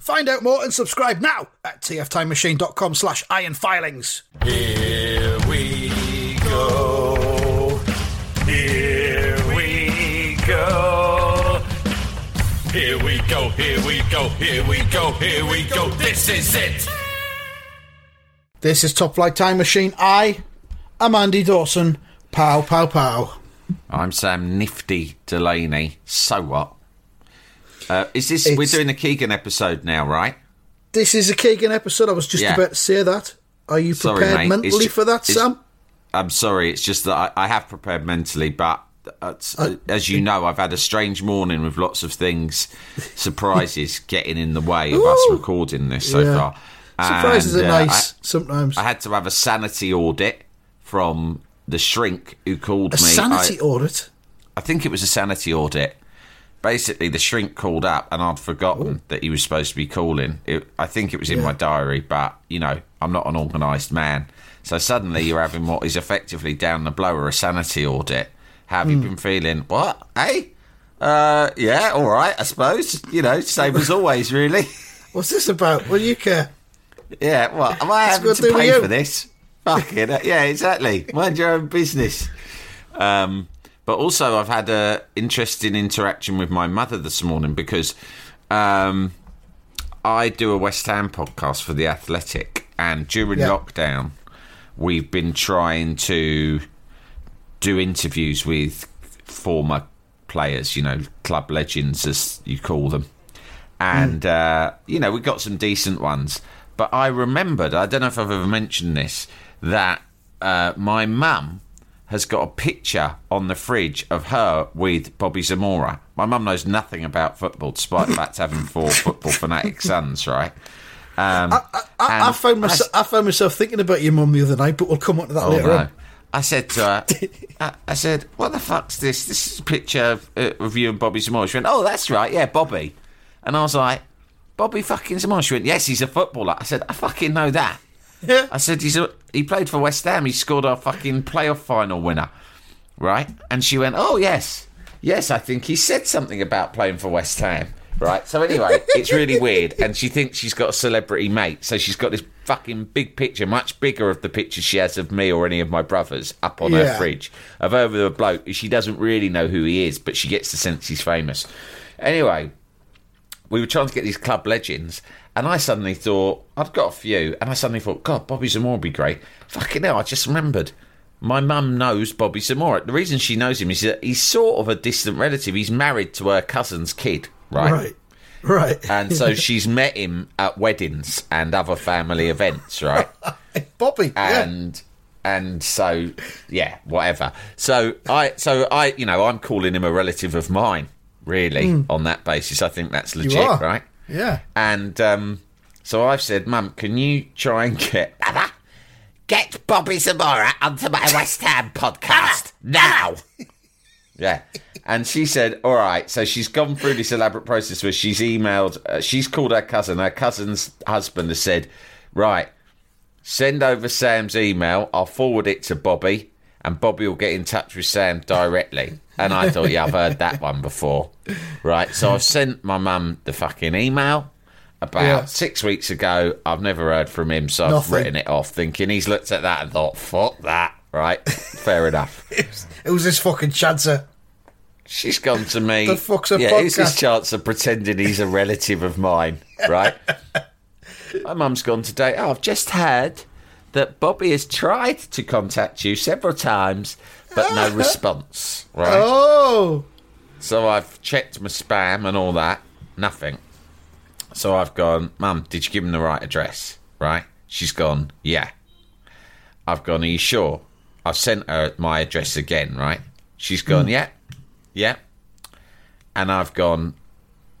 Find out more and subscribe now at tftimemachine.com slash ironfilings. Here we go. Here we go. Here we go, here we go, here we go, here we go. This is it. This is Top Flight Time Machine. I am Andy Dawson. Pow, pow, pow. I'm Sam Nifty Delaney. So what? Uh, is this? We're doing the Keegan episode now, right? This is a Keegan episode. I was just Yeah. about to say that. Are you prepared. It's mentally ju- for that, Sam? I'm sorry. It's just that I, I have prepared mentally, but uh, as you know, I've had a strange morning with lots of things, surprises getting in the way of us recording this so Yeah. far. Surprises And, are uh, nice sometimes. I, I had to have a sanity audit from the shrink who called a me. sanity I, audit. I think it was a sanity audit. Basically, the shrink called up, and I'd forgotten that he was supposed to be calling. It, I think it was in Yeah. my diary, but you know, I'm not an organised man. So suddenly, you're having what is effectively down the blower a sanity audit. How have you been feeling? What? Hey? Uh, yeah, all right, I suppose. You know, same as always, really. What's this about? What do you care? Yeah, what? Am I having to pay for this? Fucking yeah, exactly. Mind your own business. Um, but also, I've had a interesting interaction with my mother this morning because um, I do a West Ham podcast for the Athletic, and during Yeah. lockdown, we've been trying to do interviews with former players, you know, club legends as you call them. And, uh, you know, we got some decent ones. But I remembered, I don't know if I've ever mentioned this, that uh, my mum has got a picture on the fridge of her with Bobby Zamora. My mum knows nothing about football, despite the fact having four football fanatic sons, right? Um, I, I and found myself, I found myself thinking about your mum the other night, but we'll come on to that Oh, later no. on. I said to her, I, I said, what the fuck's this? This is a picture of, uh, of you and Bobby Zamora. She went, oh, that's right, yeah, Bobby. And I was like, Bobby fucking Zamora. She went, yes, he's a footballer. I said, I fucking know that. Yeah. I said, he's a, he played for West Ham. He scored our fucking playoff final winner. Right? And she went, oh, yes. Yes, I think he said something about playing for West Ham. Right? So anyway, it's really weird. And she thinks she's got a celebrity mate. So she's got this fucking big picture, much bigger of the picture she has of me or any of my brothers up on her fridge of over the bloke. She doesn't really know who he is, but she gets the sense he's famous. Anyway, we were trying to get these club legends, and I suddenly thought I'd got a few, and I suddenly thought, God, Bobby Zamora would be great. Fucking hell, I just remembered. My mum knows Bobby Zamora. The reason she knows him is that he's sort of a distant relative. He's married to her cousin's kid, right? Right. Right. And so she's met him at weddings and other family events, right? Bobby. yeah. and and so yeah whatever so i so i you know i'm calling him a relative of mine really hmm. on that basis i think that's legit right Yeah. and um so i've said mum can you try and get get bobby zamora onto my west ham podcast now. Yeah. And she said all right. So she's gone through this elaborate process where she's emailed uh, she's called her cousin. Her cousin's husband has said right Send over Sam's email. I'll forward it to Bobby, and Bobby will get in touch with Sam directly. And I thought, yeah, I've heard that one before. Right. So I've sent my mum the fucking email about Yeah. six weeks ago. I've never heard from him, so I've written it off, thinking he's looked at that and thought, fuck that. Right. Fair enough. It was this fucking chancer. She's gone to me. The fuck's a yeah, who's this podcast? chance of pretending he's a relative of mine? Right. My mum's gone today. Oh, I've just heard that Bobby has tried to contact you several times, but no response. Right. Oh, So I've checked my spam and all that. Nothing. So I've gone, Mum, did you give him the right address? Right? She's gone, Yeah. I've gone, Are you sure? I've sent her my address again, right? She's gone, hmm. Yeah. Yeah. And I've gone,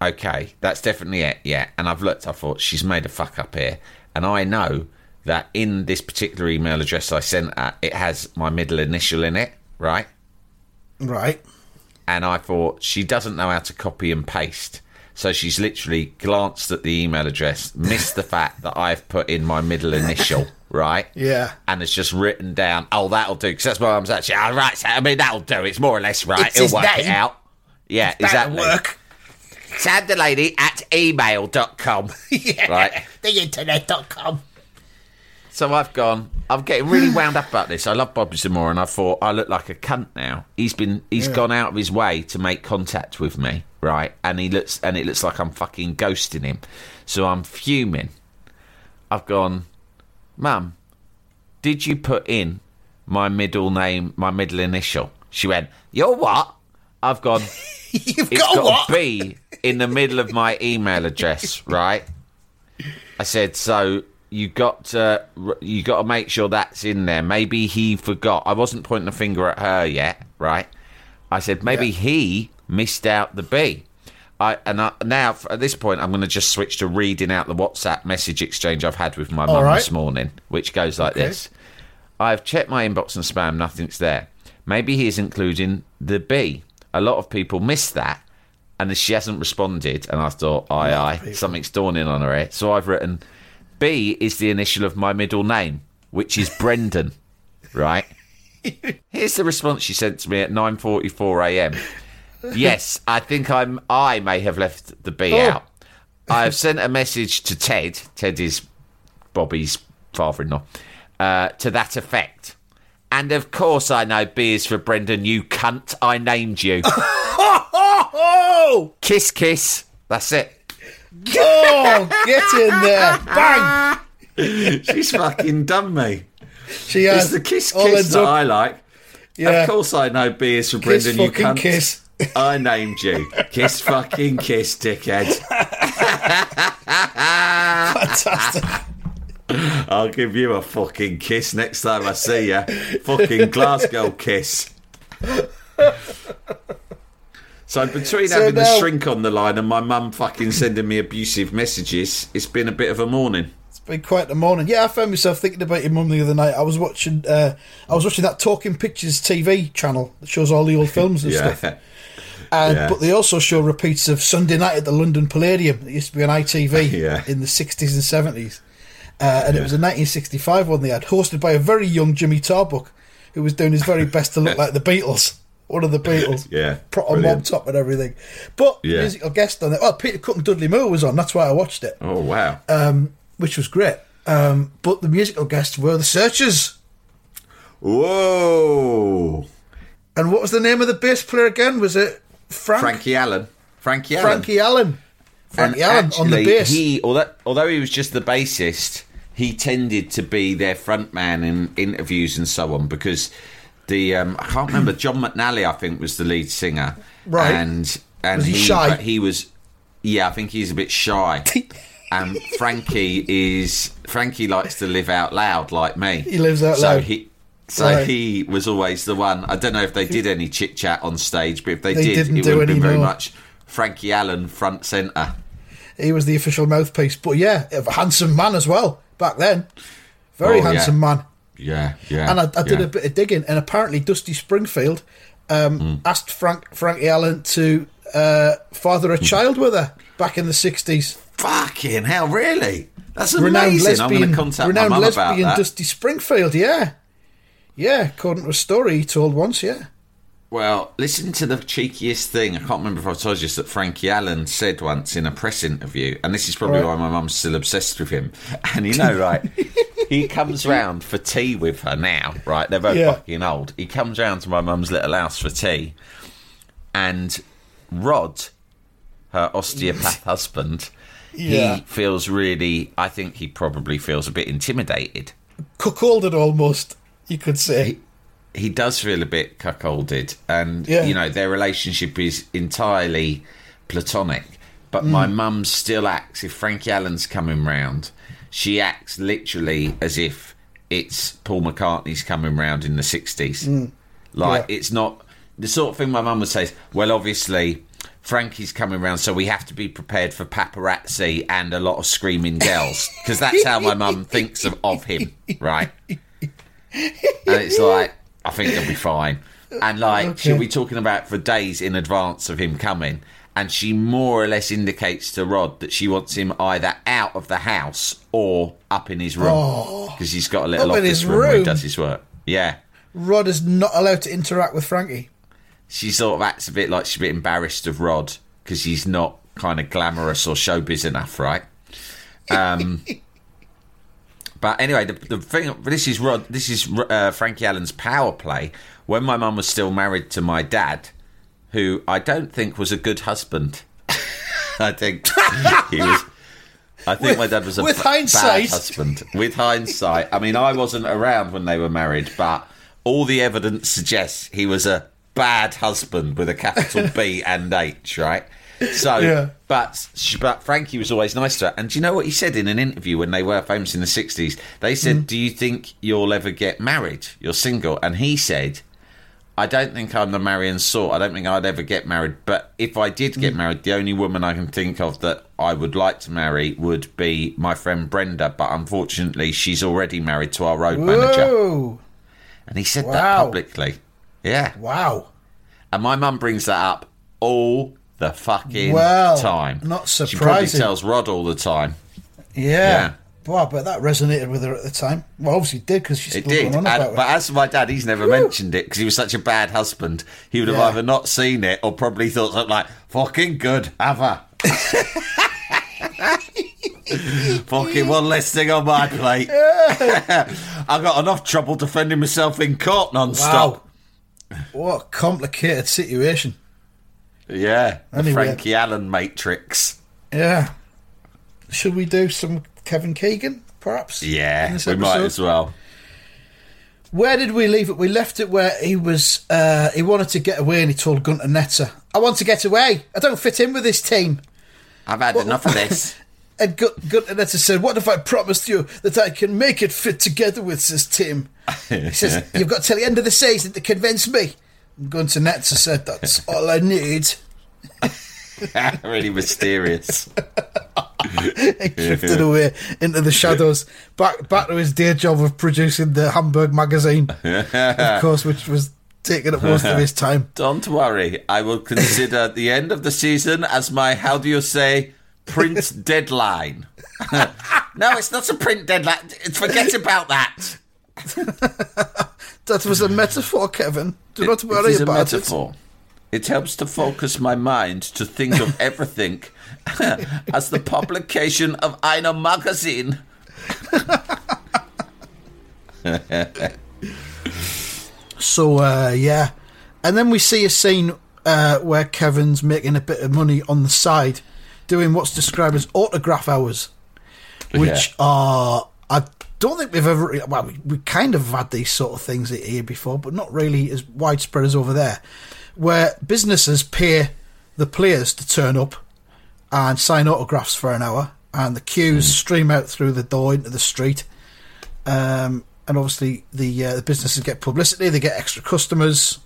Okay, that's definitely it, yeah. And I've looked, I thought, she's made a fuck up here. And I know that in this particular email address I sent her, it has my middle initial in it, right? right. and I thought she doesn't know how to copy and paste. So she's literally glanced at the email address, missed the fact that I've put in my middle initial, right? Yeah. And it's just written down, oh, that'll do, because that's my mum's actually, oh, right, so, I mean, that'll do, it's more or less right, It's it'll work it out. Yeah, exactly. That'll exactly. work. Sandelady at email.com. yeah. Right. The internet.com. So I've gone. I'm getting really wound up about this. I love Bobby Zamora, and I thought I look like a cunt now. He's been, he's gone out of his way to make contact with me, right? And he looks, and it looks like I'm fucking ghosting him. So I'm fuming. I've gone, Mum, did you put in my middle name, my middle initial? She went, You're what? I've gone. You've It's got, got what? a B in the middle of my email address, right? I said, so you got to you got to make sure that's in there. Maybe he forgot. I wasn't pointing a finger at her yet, right? I said maybe Yeah. he missed out the B. I and I, now at this point, I'm going to just switch to reading out the WhatsApp message exchange I've had with my mum right. this morning, which goes like Okay. this. I've checked my inbox and spam, nothing's there. Maybe he is including the B. A lot of people miss that, and she hasn't responded. And I thought, aye, aye, something's dawning on her here. So I've written, B is the initial of my middle name, which is Brendan, right? Here's the response she sent to me at 9:44 a.m. Yes, I think I'm. I may have left the B Oh. out. I have sent a message to Ted. Ted is Bobby's father-in-law. Uh, to that effect. And of course, I know B is for Brendan. You cunt! I named you. Oh, kiss, kiss. That's it. Oh, get in there. Bang. She's fucking done me. She has. It's the kiss, kiss that up- I like. Yeah. Of course, I know B is for Kiss Brendan. You cunt. kiss. I named you. Kiss, fucking kiss, dickhead. Fantastic. I'll give you a fucking kiss next time I see you. Fucking Glasgow kiss. So between So having the shrink on the line and my mum fucking sending me abusive messages, it's been a bit of a morning. It's been quite the morning. Yeah, I found myself thinking about your mum the other night. I was watching. Uh, I was watching that Talking Pictures TV channel that shows all the old films and stuff. And Yeah. but they also show repeats of Sunday night at the London Palladium. It used to be on ITV Yeah. in the sixties and seventies, uh, and it was a 1965 one they had, hosted by a very young Jimmy Tarbuck, who was doing his very best to look like the Beatles, one of the Beatles. Yeah, on mob top and everything. But Yeah. musical guest on it. Oh, Peter Cook and Dudley Moore was on. That's why I watched it, Oh wow. which was great. Um, but the musical guests were the Searchers. Whoa. And what was the name of the bass player again? Was it Frank? Frankie Allen. Frankie Allen. Frankie Allen. Frankie Allen on the bass. He, although, although he was just the bassist, he tended to be their front man in interviews and so on because the um, I can't remember John McNally I think was the lead singer, Right. And and Was he shy? he was yeah I think he's a bit shy. and Frankie is Frankie likes to live out loud like me. He lives out so loud. He, so Right. he was always the one. I don't know if they did any chit chat on stage, but if they, They did, it would have been very much Frankie Allen front centre. He was the official mouthpiece. But yeah, a handsome man as well back then. Very Oh, yeah. handsome man. Yeah, yeah. And I, I did yeah. a bit of digging, and apparently Dusty Springfield um, Hmm. asked Frank Frankie Allen to uh, father Hmm. a child with her back in the sixties. Fucking hell, really? That's amazing. I'm going lesbian, to contact my renowned mum about lesbian that. Dusty Springfield. Yeah, yeah. According to a story he told once. Yeah, Well, listen to the cheekiest thing. I can't remember if I told you this that Frankie Allen said once in a press interview, and this is probably Right. why my mum's still obsessed with him. And you know, right? he comes round for tea with her now, right? They're both Yeah. fucking old. He comes round to my mum's little house for tea, and Rod, her osteopath husband, Yeah. he feels really. I think he probably feels a bit intimidated. Cuckolded almost, you could say. He does feel a bit cuckolded, and Yeah. you know their relationship is entirely platonic. But my Mm. mum still acts if Frankie Allen's coming round. She acts literally as if it's Paul McCartney's coming round in the sixties. Like Mm. Yeah. it's not the sort of thing my mum would say. is, Well, obviously. Frankie's coming round, so we have to be prepared for paparazzi and a lot of screaming girls because that's how my mum thinks of, of him, right? and it's like I think he'll be fine. And like she'll be talking about for days in advance of him coming, and she more or less indicates to Rod that she wants him either out of the house or up in his room because he's got a little Oh. Office his room, where he does his work. Yeah, Rod is not allowed to interact with Frankie. she sort of acts a bit like she's a bit embarrassed of Rod because he's not kind of glamorous or showbiz enough, right? Um, but anyway, the, the thing this is Rod, this is uh, Frankie Allen's power play. When my mum was still married to my dad, who I don't think was a good husband. I think he was. I think my dad was a with b- hindsight. bad husband. With hindsight, I mean, I wasn't around when they were married, but all the evidence suggests he was a bad husband with a capital B and H, right? So, Yeah. but but Frankie was always nice to her. And do you know what he said in an interview when they were famous in the sixties? They said, Mm. "Do you think you'll ever get married? You're single." And he said, I don't think I'm the Marion sort. I don't think I'd ever get married. But if I did Mm. get married, the only woman I can think of that I would like to marry would be my friend Brenda. But unfortunately, she's already married to our road manager. And he said that publicly. Yeah. Wow. And my mum brings that up all the fucking Well, time. not surprising. She probably tells Rod all the time. Yeah. Yeah. Wow, but that resonated with her at the time. Well, obviously it did because she's It did. on And- about but it. as for my dad, he's never mentioned it because he was such a bad husband. He would have Yeah. either not seen it or probably thought something like, fucking good, have her. fucking one less thing on my plate. I've got enough trouble defending myself in court non-stop. Wow. What a complicated situation. Yeah. The Anyway. Frankie Allen Matrix. Yeah. Should we do some Kevin Keegan, perhaps? Yeah, we might as well. Where did we leave it? We left it where he was. Uh, he wanted to get away, and he told Gunter Netzer, "I want to get away. I don't fit in with this team." I've had enough of this. And Gun- Gunter Netzer said, "What if I promised you that I can make it fit together with this team?" He says, "You've got till the end of the season to convince me." Gunter Netzer said, "That's all I need." really mysterious. he drifted away into the shadows, back back to his day job of producing the Hamburg magazine, of course, which was taking up most of his time. Don't worry, I will consider the end of the season as my, how do you say, print deadline. no, it's not a print deadline. Forget about that. That was a metaphor, Kevin. Do not it worry is a about metaphor. It helps to focus my mind to think of everything as the publication of Einer magazine. So, uh, yeah. And then we see a scene uh, where Kevin's making a bit of money on the side, doing what's described as autograph hours, which Yeah. are. I don't think we've ever. Well, we, we kind of had these sort of things here before, but not really as widespread as over there, where businesses pay the players to turn up and sign autographs for an hour, and the queues stream out through the door into the street. Um, and obviously, the uh, the businesses get publicity; they get extra customers.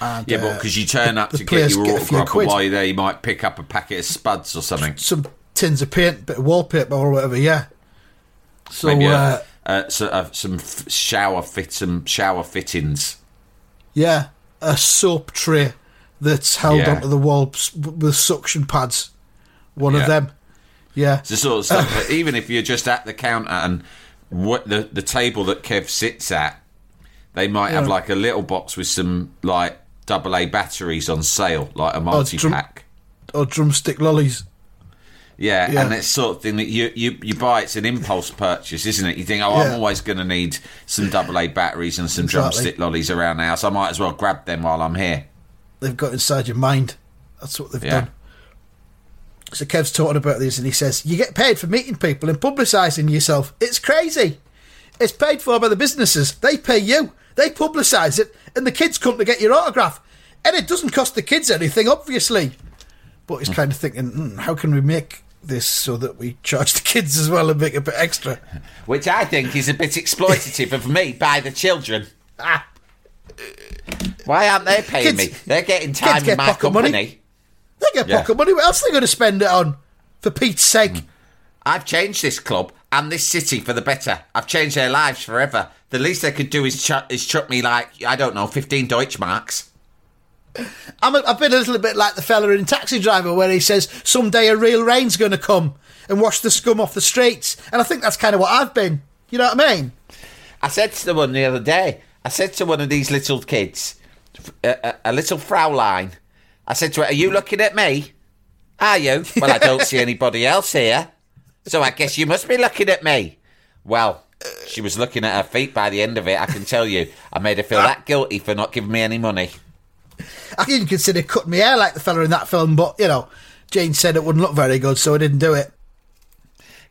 And, Yeah, but uh, because you turn up to get your get autograph, and while you're there, you might pick up a packet of spuds or something. some tins of paint, bit of wallpaper or whatever. Yeah. So Maybe a- uh, uh, so, uh, some f- shower fit, some shower fittings. yeah, a soap tray that's held Yeah. onto the wall with suction pads. One Yeah. of them. Yeah. It's the sort of stuff that even if you're just at the counter and what the the table that Kev sits at, they might have like a little box with some like double A batteries on sale, like a multi drum- pack. Or drumstick lollies. Yeah, Yeah. and it's sort of thing that you, you you buy. It's an impulse purchase, isn't it? You think, oh, Yeah. I'm always going to need some double A batteries and some Exactly. drumstick lollies around the house. I might as well grab them while I'm here. They've got inside your mind. That's what they've Yeah. done. So Kev's talking about this and he says, You get paid for meeting people and publicising yourself. It's crazy. It's paid for by the businesses. They pay you. They publicise it and the kids come to get your autograph. And it doesn't cost the kids anything, obviously. But he's kind of thinking, hmm, how can we make this so that we charge the kids as well and make a bit extra? Which I think is a bit exploitative of me by the children. Ah, Why aren't they paying Kids- me? They're getting time kids in get my company. money. they get Yeah. pocket money. What else are they going to spend it on? For Pete's sake. I've changed this club and this city for the better. I've changed their lives forever. The least they could do is chuck, is chuck me like I don't know, fifteen Deutschmarks. I'm a, I've been a little bit like the fella in Taxi Driver where he says someday a real rain's going to come and wash the scum off the streets. And I think that's kind of what I've been. You know what I mean? I said to the one the other day. I said to one of these little kids, a, a, a little Fraulein. I said to her, "Are you looking at me? Are you? Well, I don't see anybody else here, so I guess you must be looking at me." Well, she was looking at her feet by the end of it. I can tell you, I made her feel ah. that guilty for not giving me any money. I didn't consider cutting my hair like the fella in that film, but, you know, Jane said it wouldn't look very good, so I didn't do it.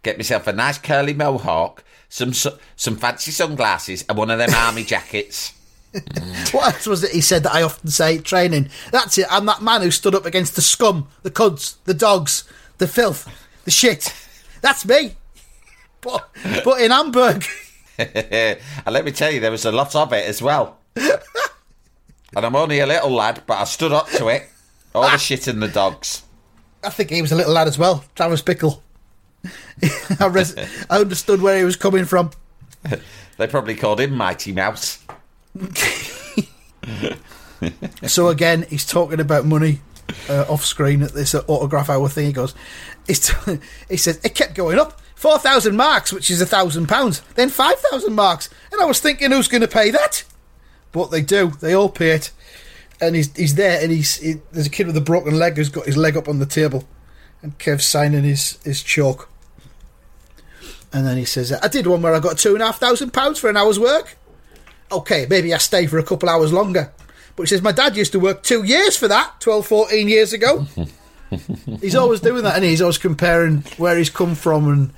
Get myself a nice curly mohawk, some some fancy sunglasses, and one of them army jackets. What else was it he said that I often say training? That's it. I'm that man who stood up against the scum, the cuds, the dogs, the filth, the shit. That's me. But, but in Hamburg. and let me tell you, there was a lot of it as well. and I'm only a little lad, but I stood up to it. All the shit and the dogs. I think he was a little lad as well, Travis Bickle. I, res- I understood where he was coming from. They probably called him Mighty Mouse. So again, he's talking about money uh, off screen at this autograph hour thing. He goes, t- he says it kept going up, four thousand marks, which is a thousand pounds, then five thousand marks, and I was thinking, who's going to pay that? But they do. They all pay it, and he's he's there, and he's he, there's a kid with a broken leg who's got his leg up on the table, and Kev's signing his his chalk. And then he says, I did one where I got two and a half thousand pounds for an hour's work. Okay, maybe I stay for a couple hours longer. But he says, my dad used to work two years for that, 12, 14 years ago. he's always doing that, and he's always comparing where he's come from and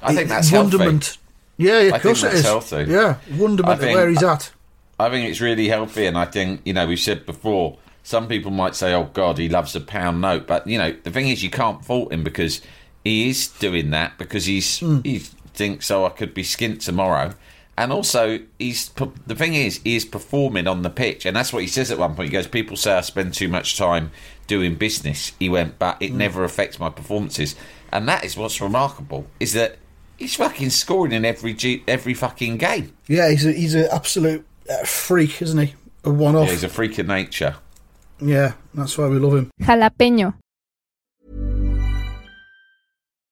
I think that's healthy. wonderment. Yeah, yeah, I of course think that's is. healthy. Yeah, wonderment I think- where he's at. I think it's really healthy, and I think you know we've said before. Some people might say, "Oh God, he loves a pound note," but you know the thing is, you can't fault him because he is doing that because he's Hmm. he thinks, "Oh, I could be skint tomorrow," and also he's the thing is he is performing on the pitch, and that's what he says at one point. He goes, "People say I spend too much time doing business." He went, "But it never affects my performances," and that is what's remarkable is that. He's fucking scoring in every every fucking game. Yeah, he's a, he's an absolute uh, freak, isn't he? A one off. Yeah, he's a freak of nature. yeah, that's why we love him. Jalapeño.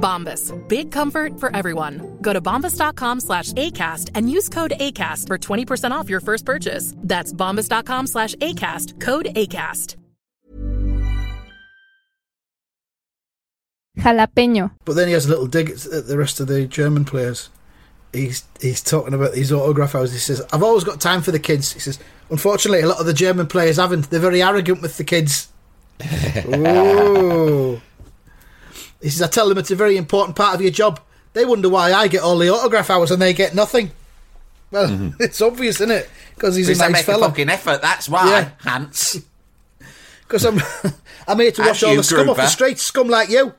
Bombas. Big comfort for everyone. Go to bombas.com slash ACAST and use code ACAST for 20% off your first purchase. That's bombas.com slash ACAST. Code ACAST. Jalapeño. But then he has a little dig at the rest of the German players. he's he's talking about these autograph houses. He says, "I've always got time for the kids." He says, "Unfortunately, a lot of the German players haven't. They're very arrogant with the kids." Ooh. He says, "I tell them it's a very important part of your job. They wonder why I get all the autograph hours and they get nothing." Well, it's obvious, isn't it? Because he's Because a they nice make a fucking effort. That's why, Yeah. Hans. Because I'm, I'm here to wash all the scum off the streets, scum like you.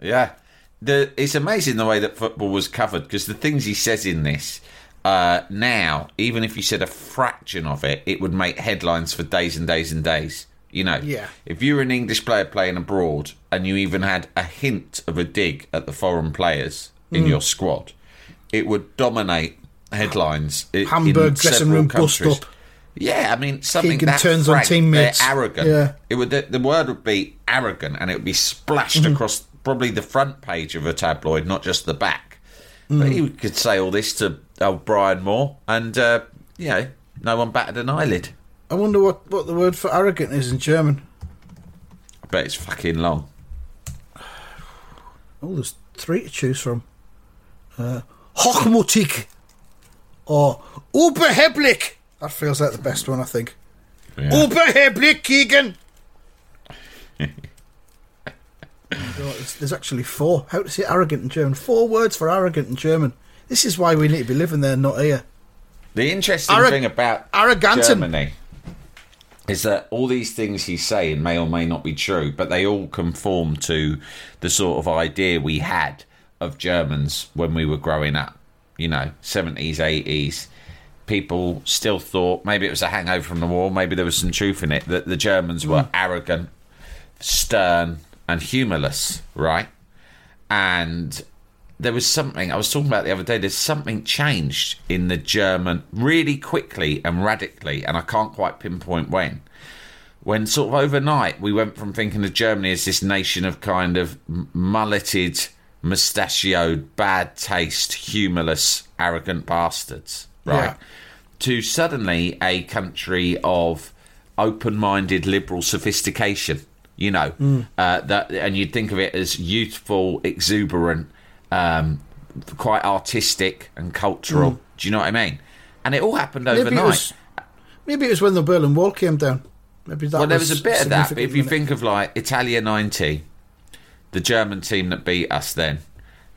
Yeah, the it's amazing the way that football was covered because the things he says in this uh, now, even if you said a fraction of it, it would make headlines for days and days and days. You know, Yeah. If you were an English player playing abroad and you even had a hint of a dig at the foreign players in Hmm. your squad, it would dominate headlines. Hamburg dressing room bust up. Yeah, I mean something Keegan that turns on teammates. They're arrogant. Yeah. It would the, the word would be arrogant, and it would be splashed Mm-hmm. across probably the front page of a tabloid, not just the back. Mm. But he could say all this to old Brian Moore, and uh, you know, no one batted an eyelid. I wonder what, what the word for arrogant is in German. I bet it's fucking long. Oh, there's three to choose from. Uh, Hochmutig or Überheblich. That feels like the best one, I think. Yeah. Überheblich. Oh, there's actually four. How to say arrogant in German? Four words for arrogant in German. This is why we need to be living there, not here. The interesting Arrog- thing about arroganten. Germany is that all these things he's saying may or may not be true, but they all conform to the sort of idea we had of Germans when we were growing up. You know, 70s, 80s. People still thought maybe it was a hangover from the war, maybe there was some truth in it, that the Germans were mm. arrogant, stern, and humorless, right? And there was something I was talking about the other day. There's something changed in the German really quickly and radically, and I can't quite pinpoint when. When sort of overnight we went from thinking of Germany as this nation of kind of mulleted, mustachioed, bad taste, humorless, arrogant bastards, right? Yeah. To suddenly a country of open-minded liberal sophistication. You know uh, that, and you'd think of it as youthful, exuberant, um, quite artistic and cultural. Do you know what I mean? And it all happened Maybe overnight. it was. Maybe it was when the Berlin Wall came down. Maybe that well, there was a bit of that, but if you think of like Italia '90, the German team that beat us then,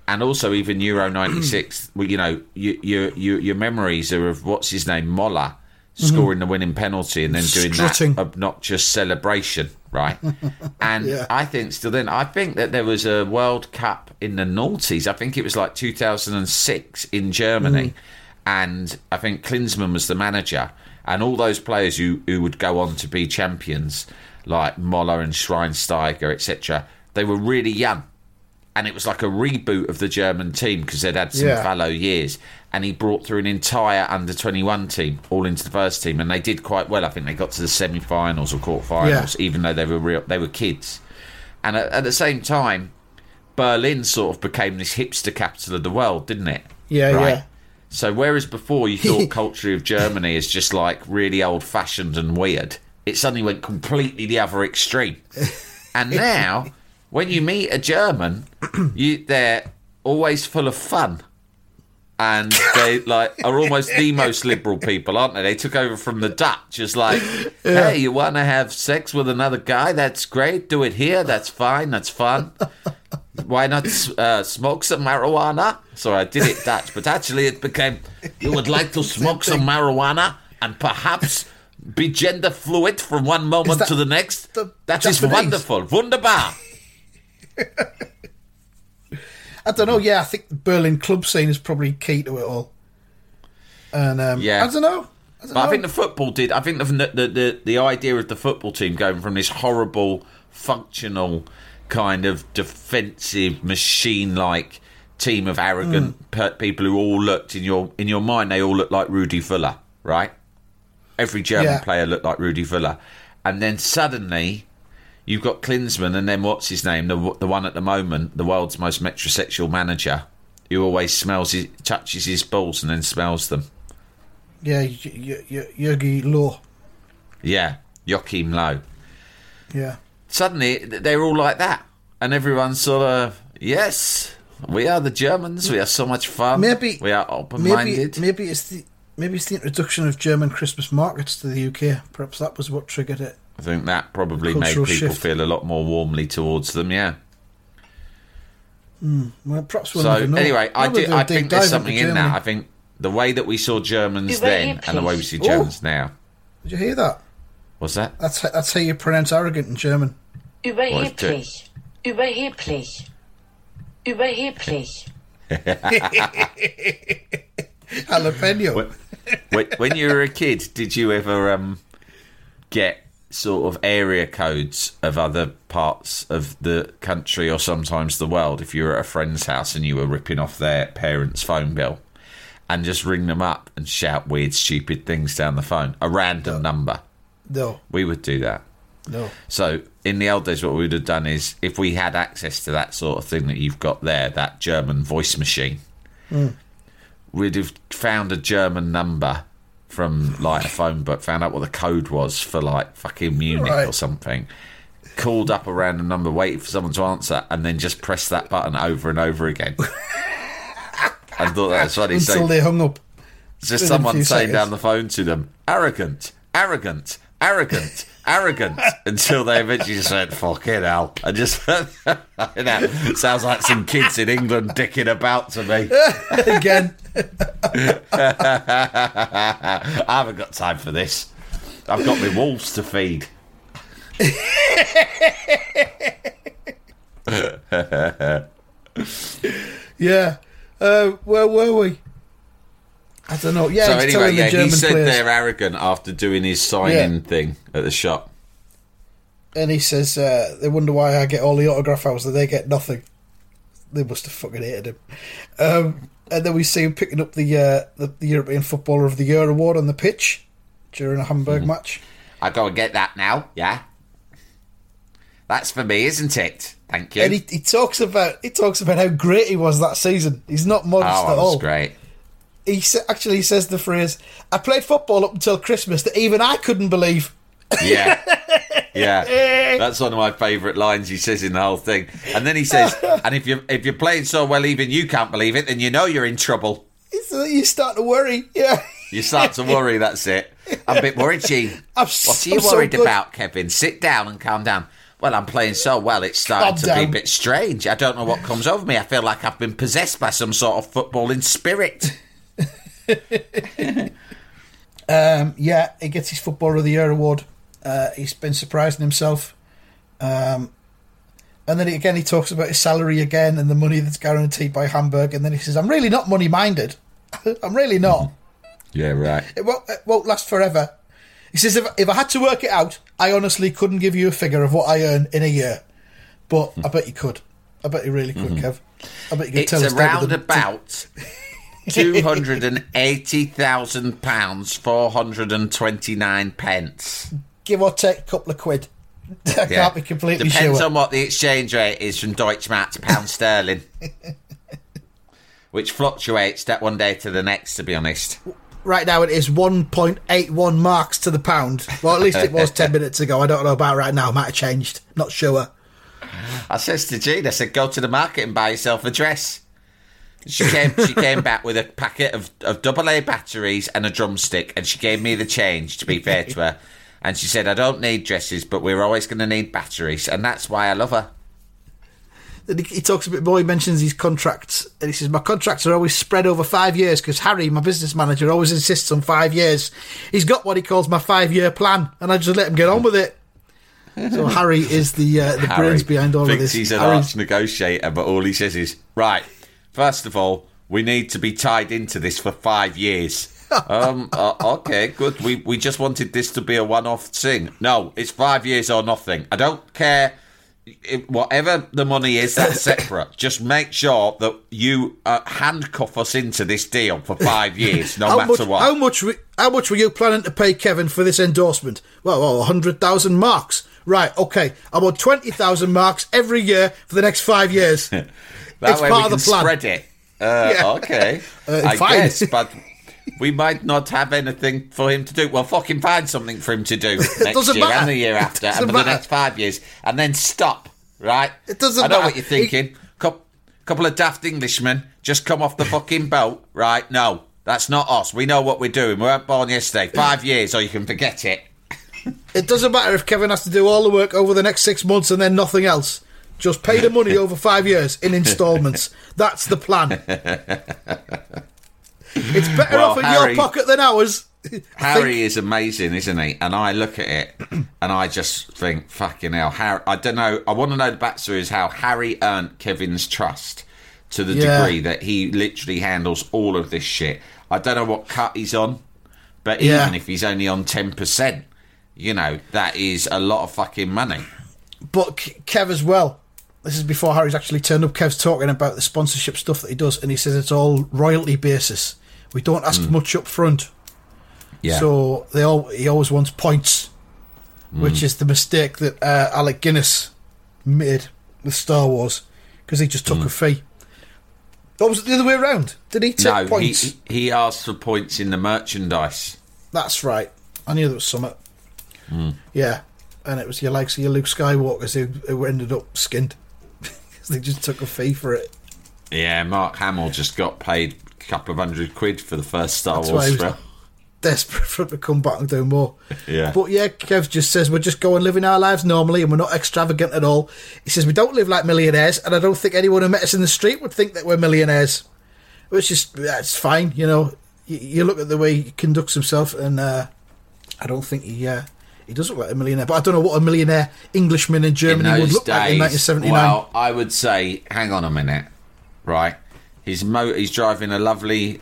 and also even Euro '96, well, you know, your your your your memories are of what's his name, Moller, scoring the winning penalty and then doing Mm-hmm. Strutting. that obnoxious celebration, right? and Yeah. I think still then, I think that there was a World Cup in the noughties. I think it was like 2006 in Germany, mm. and I think Klinsmann was the manager, and all those players who who would go on to be champions, like Moller and Schweinsteiger, etc. They were really young and it was like a reboot of the German team because they'd had some Yeah. fallow years. And he brought through an entire under twenty one team all into the first team, and they did quite well. I think they got to the semi finals or quarter-finals, even though they were real, they were kids. And at, at the same time, Berlin sort of became this hipster capital of the world, didn't it? Yeah, yeah. So whereas before you thought culture of Germany is just like really old fashioned and weird, it suddenly went completely the other extreme. And now, when you meet a German, you they're always full of fun. And they like are almost the most liberal people, aren't they? They took over from the Dutch. It's like, hey, you want to have sex with another guy? That's great. Do it here. That's fine. That's fun. Why not uh, smoke some marijuana? So I did it Dutch, but actually it became, you would like to smoke some marijuana and perhaps be gender fluid from one moment to the next? the That is Japanese? wonderful. Wunderbar. I don't know. Yeah, I think the Berlin club scene is probably key to it all. And um, Yeah. I don't know. I don't But I think the football did. I think the, the the the idea of the football team going from this horrible, functional kind of defensive machine-like team of arrogant Hmm. per- people who all looked in your in your mind they all looked like Rudi Völler, right? Every German Yeah. player looked like Rudi Völler, and then suddenly. You've got Klinsmann, and then what's his name? The the one at the moment, the world's most metrosexual manager, who always smells, his, touches his balls, and then smells them. yeah, y- y- y- Jogi Low. Yeah, Joachim Low. Yeah, Suddenly, they're all like that, and everyone's sort of yes, We are the Germans. We are so much fun. Maybe we are open-minded. maybe it's the maybe it's the introduction of German Christmas markets to the UK. Perhaps that was what triggered it. I think that probably made people shift. feel a lot more warmly towards them. Yeah. Well, perhaps we'll so never know. anyway, I do. I think there's something in that. I think the way that we saw Germans Über then and the way we see. Germans now. Did you hear that? What's that? That's how, that's how you pronounce arrogant in German. Überheblich. Überheblich. Überheblich. Jalapeno. when, when you were a kid, did you ever um, get sort of area codes of other parts of the country or sometimes the world if you were at a friend's house and you were ripping off their parents' phone bill and just ring them up and shout weird, stupid things down the phone? A random number. No, We would do that. no. So in the old days, what we would have done is if we had access to that sort of thing that you've got there, that German voice machine, mm. we'd have found a German number from like a phone book, found out what the code was for like fucking Munich or something, called up a random number, waited for someone to answer, and then just press that button over and over again. I thought that was funny. Until So they hung up. just someone saying seconds. down the phone to them, arrogant, arrogant, arrogant, arrogant, until they eventually just went, fucking hell. I just, you know, sounds like some kids in England dicking about to me. Again. I haven't got time for this. I've got my wolves to feed. yeah. Uh, where were we? I don't know. Yeah, so anyway, yeah, the German he said players, they're arrogant after doing his signing Yeah. thing at the shop. and he says uh, they wonder why I get all the autograph hours and they get nothing. They must have fucking hated him. Um, and then we see him picking up the, uh, the the European Footballer of the Year award on the pitch during a Hamburg Mm-hmm. match. I go and get that now, yeah? That's for me, isn't it? Thank you. And he, he talks about he talks about how great he was that season. He's not modest oh, at all. great. He actually says the phrase, "I played football up until Christmas that even I couldn't believe." Yeah. Yeah. That's one of my favourite lines he says in the whole thing. And then he says, and if you're if you're playing so well even you can't believe it, then you know you're in trouble. So uh, you start to worry. Yeah, You start to worry, that's it. I'm a bit worried, Jean. I'm What so- are you I'm worried good. about, Kevin? Sit down and calm down. Well, I'm playing so well, it's starting to be a bit strange. I don't know what comes over me. I feel like I've been possessed by some sort of footballing spirit. Um, yeah. He gets his Footballer of the Year award. Uh, he's been surprising himself. Um, and then again, he talks about his salary again and the money that's guaranteed by Hamburg. And then he says, "I'm really not money minded. I'm really not. Yeah, right. It won't, it won't last forever." He says, if, "If I had to work it out, I honestly couldn't give you a figure of what I earn in a year, but I bet you could. I bet you really could, Kev. I bet you could It's tell us down around about two hundred and eighty thousand pounds, four hundred and twenty nine pence. give or take a couple of quid. I can't be completely sure. Depends on what the exchange rate is from Deutschmark to pound sterling, which fluctuates that one day to the next. To be honest, right now, it is 1.81 marks to the pound. Well, at least it was 10 minutes ago. I don't know about right now. Might have changed. Not sure. I says to Jean, I said, "Go to the market and buy yourself a dress." She came. she came back with a packet of of double A batteries and a drumstick, and she gave me the change. To be fair to her, and she said, "I don't need dresses, but we're always going to need batteries, and that's why I love her." He, talks a bit more. He mentions his contracts. And he says, My contracts are always spread over five years because Harry, my business manager, always insists on five years. He's got what he calls my five year plan, and I just let him get on with it. So Harry is the uh, the Harry brains behind all of this. he's an Harry's- arch negotiator, but all he says is, "Right, first of all, we need to be tied into this for five years." um. uh, okay. Good. We we just wanted this to be a one-off thing. No, it's five years or nothing. I don't care. It- whatever the money is, that's separate. Just make sure that you uh, handcuff us into this deal for five years, no matter much, what. How much? we- How much were you planning to pay Kevin for this endorsement? Well, well, hundred thousand marks. Right. Okay. I want twenty thousand marks every year for the next five years. That It's way part we of the can plan. spread it. Uh, Yeah. Okay, Uh, I fine. guess, but we might not have anything for him to do. Well, fucking find something for him to do next doesn't year matter. and the year after, and for the next five years, and then stop. Right? It doesn't I know matter. what you're thinking. Cou- couple of daft Englishmen just come off the fucking boat, right? No, that's not us. We know what we're doing. We weren't born yesterday. Five years, or you can forget it. It doesn't matter if Kevin has to do all the work over the next six months and then nothing else. Just pay the money over five years in instalments. That's the plan. It's better Well, off in Harry- your pocket than ours. Harry think- is amazing, isn't he? And I look at it and I just think, fucking hell, Harry. I don't know. I want to know the backstory is how Harry earned Kevin's trust to the Yeah. degree that he literally handles all of this shit. I don't know what cut he's on, but Yeah. even if he's only on 10%, you know, that is a lot of fucking money. But Kev as well. This is before Harry's actually turned up. Kev's talking about the sponsorship stuff that he does, and he says it's all royalty basis. We don't ask much up front, Mm. Yeah. so they all he always wants points, Mm. which is the mistake that uh, Alec Guinness made with Star Wars because he just took a fee. Or was it the other way around? Did he take Mm. no, he, points? he asked for points in the merchandise. That's right. I knew there was something. Hmm. Yeah, and it was your likes of your Luke Skywalkers who, who ended up skinned they just took a fee for it. Yeah, Mark Hamill just got paid a couple of hundred quid for the first Star That's Wars film. desperate for him to come back and do more. Yeah. But yeah, Kev just says we're just going living our lives normally and we're not extravagant at all. He says we don't live like millionaires, and I don't think anyone who met us in the street would think that we're millionaires. Which is that's fine, you know. You, you look at the way he conducts himself, and uh, I don't think he uh, he does look like a millionaire. But I don't know what a millionaire Englishman in Germany in would look like in days, 1979. well, I would say, hang on a minute, right? He's mo- he's driving a lovely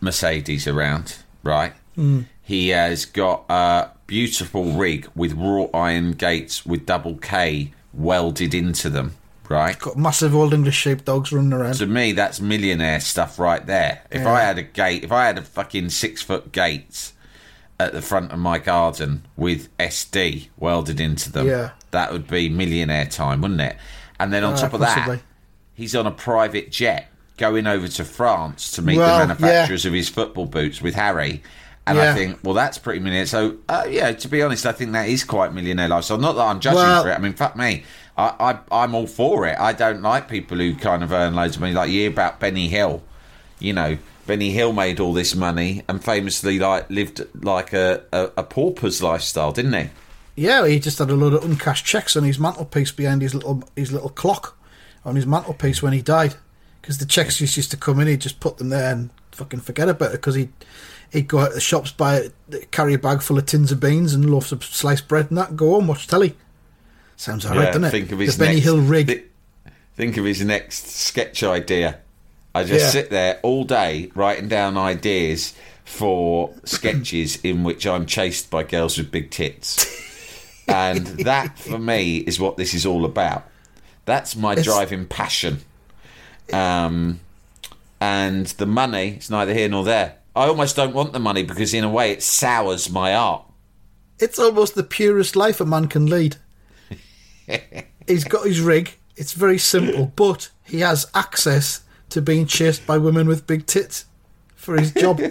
Mercedes around, right? Hmm. He has got a beautiful rig with wrought iron gates with double K welded into them, right? Got massive old English shaped dogs running around. To me, that's millionaire stuff right there. If I had a gate, if I had a fucking six foot gates at the front of my garden with SD welded into them, Yeah. that would be millionaire time, wouldn't it? And then on Uh, top of possibly. that, he's on a private jet going over to France to meet Well, the manufacturers of his football boots with Harry. And I think, well, that's pretty millionaire. So, uh, yeah, to be honest, I think that is quite millionaire lifestyle. Not that I'm judging Well- for it. I mean, fuck me. I, I, I'm all for it. I don't like people who kind of earn loads of money. Like you hear about Benny Hill. You know, Benny Hill made all this money and famously like lived like a, a, a pauper's lifestyle, didn't he? Yeah, he just had a load of uncashed checks on his mantelpiece behind his little his little clock on his mantelpiece when he died. Because the checks just used to come in, he'd just put them there and fucking forget about it. Because he'd he'd go out to the shops, buy carry a bag full of tins of beans and loaves of sliced bread and that, and go home watch telly. Sounds alright, doesn't it? Think of his the Benny Hill rig. thi- think of his next sketch idea. I just Yeah. sit there all day writing down ideas for sketches in which I'm chased by girls with big tits. and that for me is what this is all about. That's my It's- driving passion. Um, and the money, it's neither here nor there. I almost don't want the money because, in a way, it sours my art. It's almost the purest life a man can lead. He's got his rig. It's very simple, but he has access to being chased by women with big tits for his job.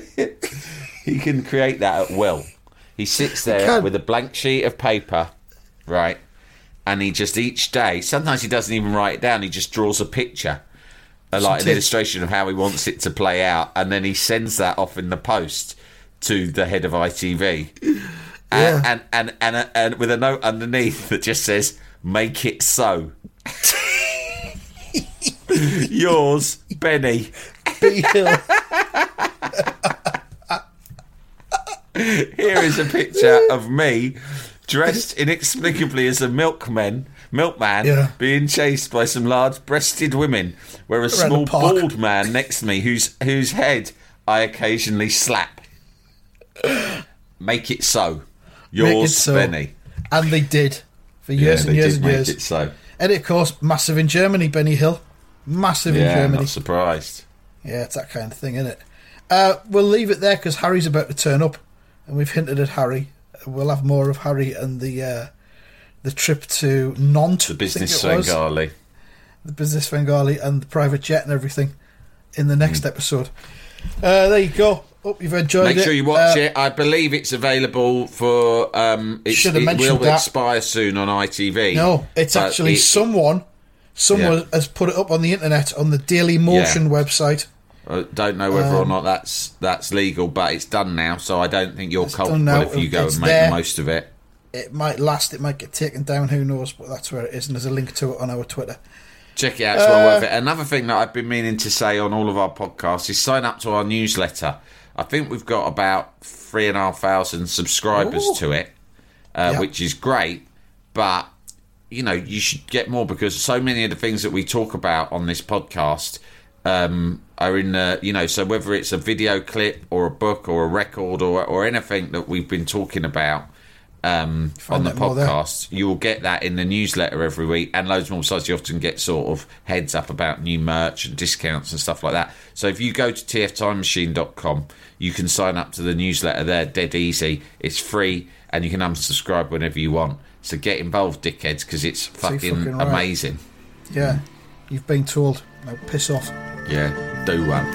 He can create that at will. He sits there can. with a blank sheet of paper, right? And he just each day, sometimes he doesn't even write it down, he just draws a picture, uh, like an illustration of how he wants it to play out, and then he sends that off in the post to the head of ITV. Yeah. And, and, and, and, and with a note underneath that just says, make it so. Yours, Benny. Here is a picture of me dressed inexplicably as a milkman, milkman, Yeah. being chased by some large-breasted women, where a the small bald man next to me, whose whose head I occasionally slap. Make it so. Make it Yours, so. Benny. And they did for Yeah, years they and years and years. it so. And of course, massive in Germany, Benny Hill. Massive in Yeah, Germany. not surprised. Yeah, it's that kind of thing, isn't it? Uh, we'll leave it there because Harry's about to turn up, and we've hinted at Harry. We'll have more of Harry and the uh, the trip to Nantes. The business. Svengali. the business Svengali, and the private jet and everything in the next episode. Uh, there you go. Hope you've enjoyed Make it. Make sure you watch Uh, it. I believe it's available for. Um, it's, Should have it mentioned will that. expire soon on ITV. No, it's actually someone Someone Yeah. has put it up on the internet on the Dailymotion Yeah. website. I don't know whether or not that's that's legal, but it's done now, so I don't think you're Um, culpable now, if you go it's and make there. the most of it. It might last, it might get taken down, who knows, but that's where it is, and there's a link to it on our Twitter. Check it out; it's well worth it. Another thing that I've been meaning to say on all of our podcasts is sign up to our newsletter. I think we've got about three and a half thousand subscribers Ooh. to it, uh, Yeah. which is great. But you know, you should get more because so many of the things that we talk about on this podcast um, are in the you know. So whether it's a video clip or a book or a record or or anything that we've been talking about um, on the that more there. podcast, you will get that in the newsletter every week and loads more. Besides, you often get sort of heads up about new merch and discounts and stuff like that. So if you go to tftimemachine.com, you can sign up to the newsletter there, dead easy. It's free and you can unsubscribe whenever you want. So get involved, dickheads, because it's fucking, fucking right. amazing. Yeah, you've been told. Now piss off. Yeah, do one.